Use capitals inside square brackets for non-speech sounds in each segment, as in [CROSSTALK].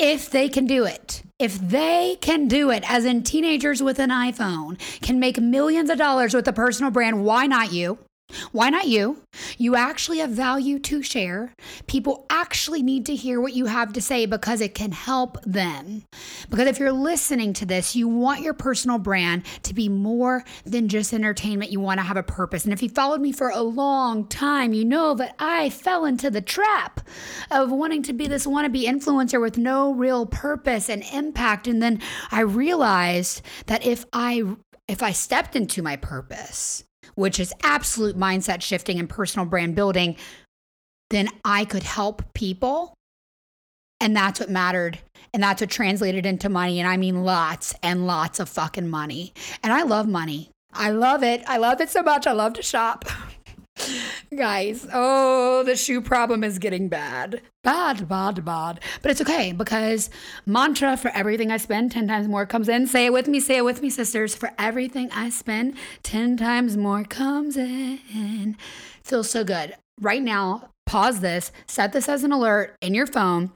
if they can do it, if they can do it, as in teenagers with an iPhone can make millions of dollars with a personal brand, why not you? Why not you? You actually have value to share. People actually need to hear what you have to say because it can help them. Because if you're listening to this, you want your personal brand to be more than just entertainment. You want to have a purpose. And if you followed me for a long time, you know that I fell into the trap of wanting to be this wannabe influencer with no real purpose and impact. And then I realized that if I if I stepped into my purpose, which is absolute mindset shifting and personal brand building, then I could help people. And that's what mattered. And that's what translated into money. And I mean lots and lots of fucking money. And I love money. I love it. I love it so much. I love to shop. [LAUGHS] Guys, oh, the shoe problem is getting bad. Bad, bad, bad. But it's okay because mantra for everything I spend, 10 times more comes in. Say it with me, say it with me, sisters. For everything I spend, 10 times more comes in. Feels so good. Right now, pause this, set this as an alert in your phone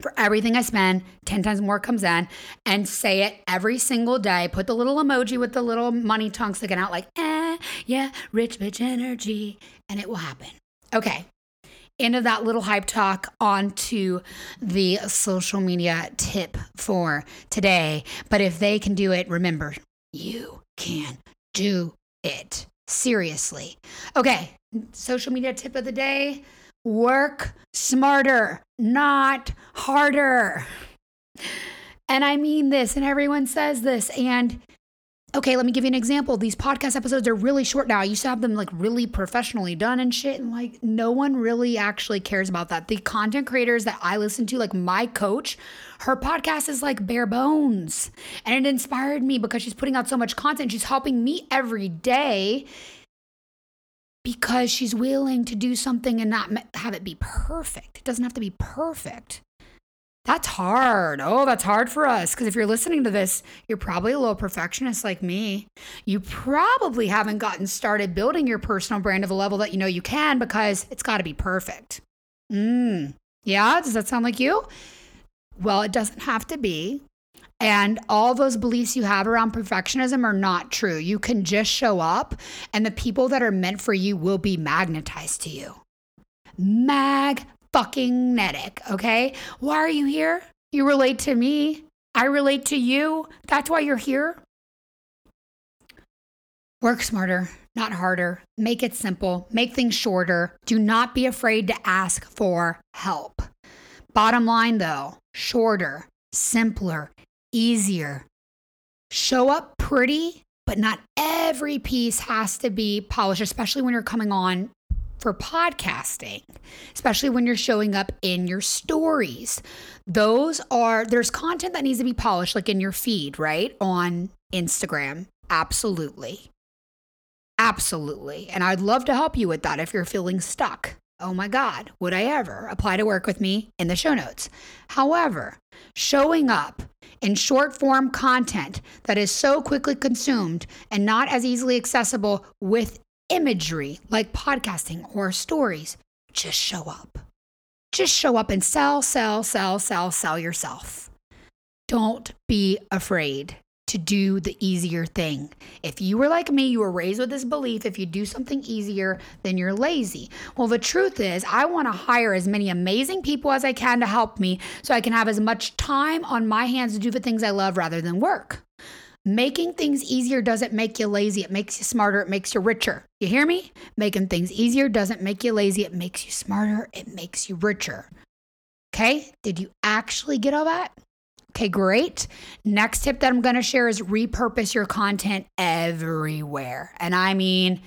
for everything I spend, 10 times more comes in, and say it every single day. Put the little emoji with the little money tongue sticking out, like, eh, yeah, rich bitch energy, and it will happen. Okay. End of that little hype talk onto the social media tip for today. But if they can do it, remember, you can do it. Seriously. Okay. Social media tip of the day work smarter, not harder. And I mean this, and everyone says this. And okay, let me give you an example. These podcast episodes are really short now. I used to have them like really professionally done and shit. And like, no one really actually cares about that. The content creators that I listen to, like my coach, her podcast is like bare bones. And it inspired me because she's putting out so much content. She's helping me every day because she's willing to do something and not have it be perfect. It doesn't have to be perfect. That's hard. Oh, that's hard for us. Because if you're listening to this, you're probably a little perfectionist like me. You probably haven't gotten started building your personal brand to the level that you know you can because it's got to be perfect. Mm. Yeah. Does that sound like you? Well, it doesn't have to be. And all those beliefs you have around perfectionism are not true. You can just show up, and the people that are meant for you will be magnetized to you. Mag fucking netic, okay? Why are you here? You relate to me. I relate to you. That's why you're here. Work smarter, not harder. Make it simple. Make things shorter. Do not be afraid to ask for help. Bottom line though, shorter, simpler, easier. Show up pretty, but not every piece has to be polished, especially when you're coming on for podcasting, especially when you're showing up in your stories. Those are, there's content that needs to be polished, like in your feed, right? On Instagram. Absolutely. Absolutely. And I'd love to help you with that if you're feeling stuck. Oh my God, would I ever apply to work with me in the show notes? However, showing up in short form content that is so quickly consumed and not as easily accessible with imagery like podcasting or stories, just show up. Just show up and sell, sell, sell, sell, sell yourself. Don't be afraid to do the easier thing. If you were like me, you were raised with this belief if you do something easier, then you're lazy. Well, the truth is, I want to hire as many amazing people as I can to help me so I can have as much time on my hands to do the things I love rather than work. Making things easier doesn't make you lazy. It makes you smarter. It makes you richer. You hear me? Making things easier doesn't make you lazy. It makes you smarter. It makes you richer. Okay? Did you actually get all that? Okay, great. Next tip that I'm going to share is repurpose your content everywhere. And I mean,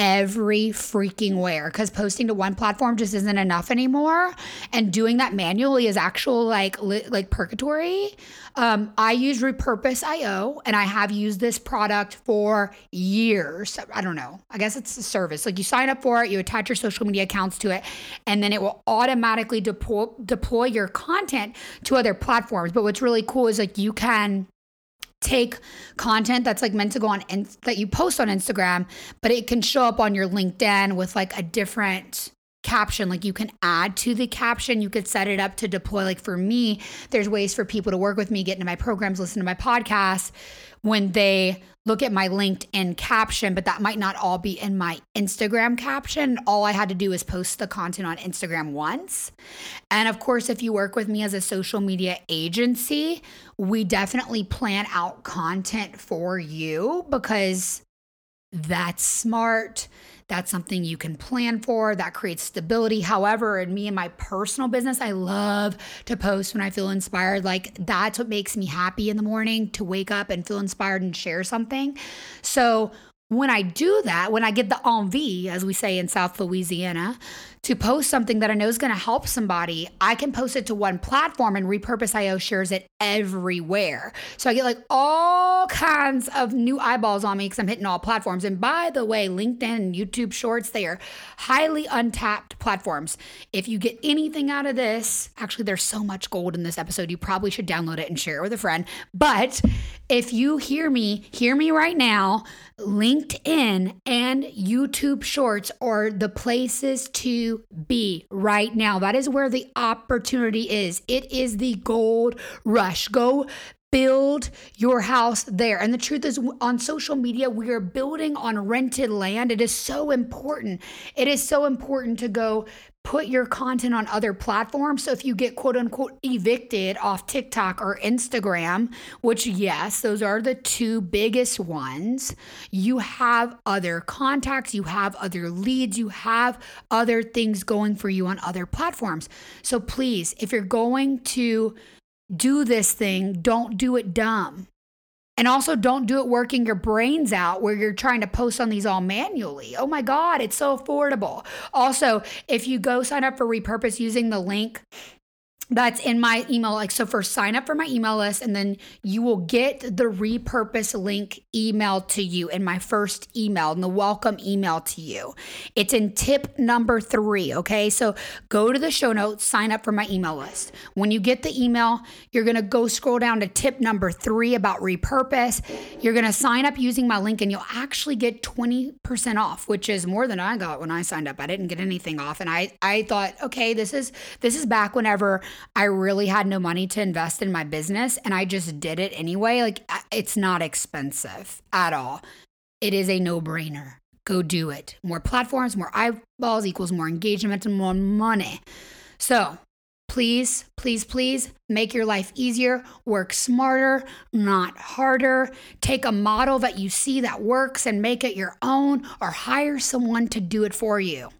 every freaking where because posting to one platform just isn't enough anymore. And doing that manually is actual like li- like purgatory. Um, i use repurpose io and i have used this product for years. I don't know. I guess it's a service. Like you sign up for it you attach your social media accounts to it and then it will automatically deploy deploy your content to other platforms. But what's really cool is like you can take content that's like meant to go on that you post on Instagram, but it can show up on your LinkedIn with like a different caption. Like you can add to the caption. You could set it up to deploy. Like for me there's ways for people to work with me get into my programs listen to my podcasts when they look at my LinkedIn caption, but that might not all be in my Instagram caption. All I had to do is post the content on Instagram once. And of course, if you work with me as a social media agency, we definitely plan out content for you because that's smart. That's something you can plan for. That creates stability. However, in me and my personal business, I love to post when I feel inspired. Like that's what makes me happy in the morning to wake up and feel inspired and share something. So, when I do that, when I get the envie, as we say in South Louisiana, to post something that I know is going to help somebody, I can post it to one platform and Repurpose IO shares it everywhere. So I get like all kinds of new eyeballs on me because I'm hitting all platforms. And by the way, LinkedIn and YouTube Shorts, they are highly untapped platforms. If you get anything out of this, actually, there's so much gold in this episode. You probably should download it and share it with a friend. But if you hear me, hear me right now, LinkedIn and YouTube Shorts are the places to be right now. That is where the opportunity is. It is the gold rush. Go build your house there. And the truth is, on social media, we are building on rented land. It is so important. It is so important to go put your content on other platforms. So if you get quote unquote evicted off TikTok or Instagram, which, yes, those are the two biggest ones, you have other contacts, you have other leads, you have other things going for you on other platforms. So please, if you're going to do this thing, don't do it dumb. And also, don't do it working your brains out where you're trying to post on these all manually. Oh my God, it's so affordable. Also, if you go sign up for Repurpose using the link that's in my email. Like, so first sign up for my email list, and then you will get the repurpose link emailed to you in my first email and the welcome email to you. It's in tip number three. Okay. So go to the show notes, sign up for my email list. When you get the email, you're going to go scroll down to tip number three about repurpose. You're going to sign up using my link, and you'll actually get 20% off, which is more than I got when I signed up. I didn't get anything off. And I, I thought, okay, this is, this is back whenever I really had no money to invest in my business and I just did it anyway. Like, it's not expensive at all. It is a no brainer. Go do it. More platforms, more eyeballs equals more engagement and more money. So, please, please, please make your life easier. Work smarter, not harder. Take a model that you see that works and make it your own or hire someone to do it for you.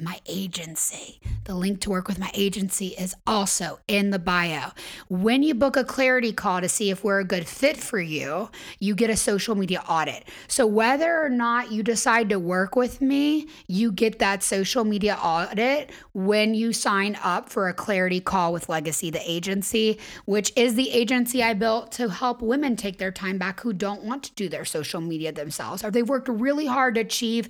My agency. The link to work with my agency is also in the bio. When you book a clarity call to see if we're a good fit for you, you get a social media audit. So, whether or not you decide to work with me, you get that social media audit when you sign up for a clarity call with Legacy, the agency, which is the agency I built to help women take their time back who don't want to do their social media themselves or they've worked really hard to achieve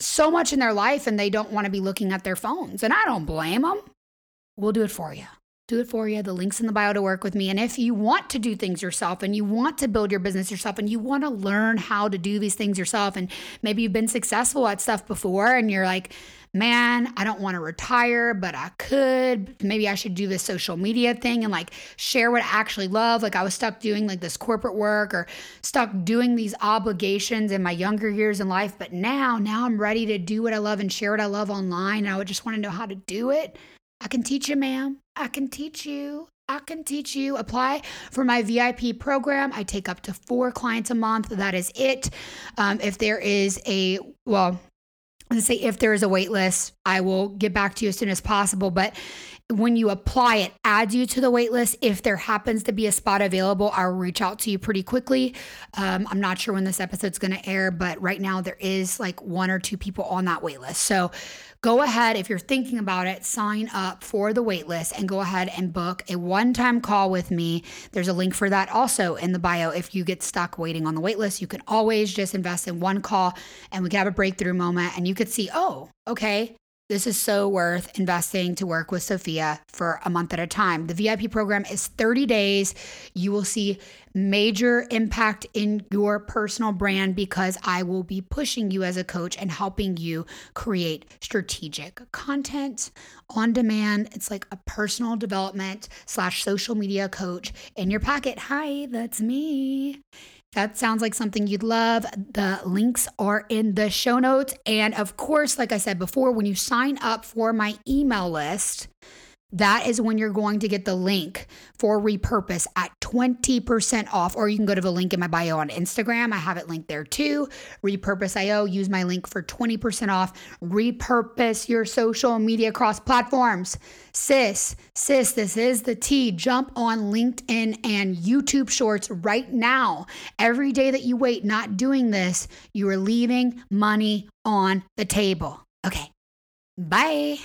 so much in their life and they don't want to be looking at their phones. And I don't blame them. We'll do it for you. Do it for you. The link's in the bio to work with me. And if you want to do things yourself and you want to build your business yourself and you want to learn how to do these things yourself, and maybe you've been successful at stuff before and you're like, man, I don't want to retire, but I could. Maybe I should do this social media thing and like share what I actually love. Like I was stuck doing like this corporate work or stuck doing these obligations in my younger years in life. But now, now I'm ready to do what I love and share what I love online. And I would just want to know how to do it. I can teach you, ma'am. I can teach you. I can teach you. Apply for my VIP program. I take up to four clients a month. That is it. Um, if there is a, well, let's say if there is a wait list, I will get back to you as soon as possible. But when you apply, it adds you to the wait list. If there happens to be a spot available, I'll reach out to you pretty quickly. Um, I'm not sure when this episode's going to air, but right now there is like one or two people on that wait list. So go ahead, if you're thinking about it, sign up for the waitlist and go ahead and book a one time call with me. There's a link for that also in the bio. If you get stuck waiting on the waitlist, you can always just invest in one call and we can have a breakthrough moment and you could see, oh, okay, This is so worth investing to work with Sophia for a month at a time. The VIP program is 30 days. You will see major impact in your personal brand because I will be pushing you as a coach and helping you create strategic content on demand. It's like a personal development slash social media coach in your pocket. Hi, that's me. That sounds like something you'd love. The links are in the show notes. And of course, like I said before, when you sign up for my email list, that is when you're going to get the link for repurpose at 20% off or you can go to the link in my bio on instagram. I have it linked there too. Repurpose.io use my link for 20% off. Repurpose your social media across platforms. Sis sis this is the t. Jump on linkedin and youtube shorts right now. Every day that you wait not doing this you are leaving money on the table. Okay bye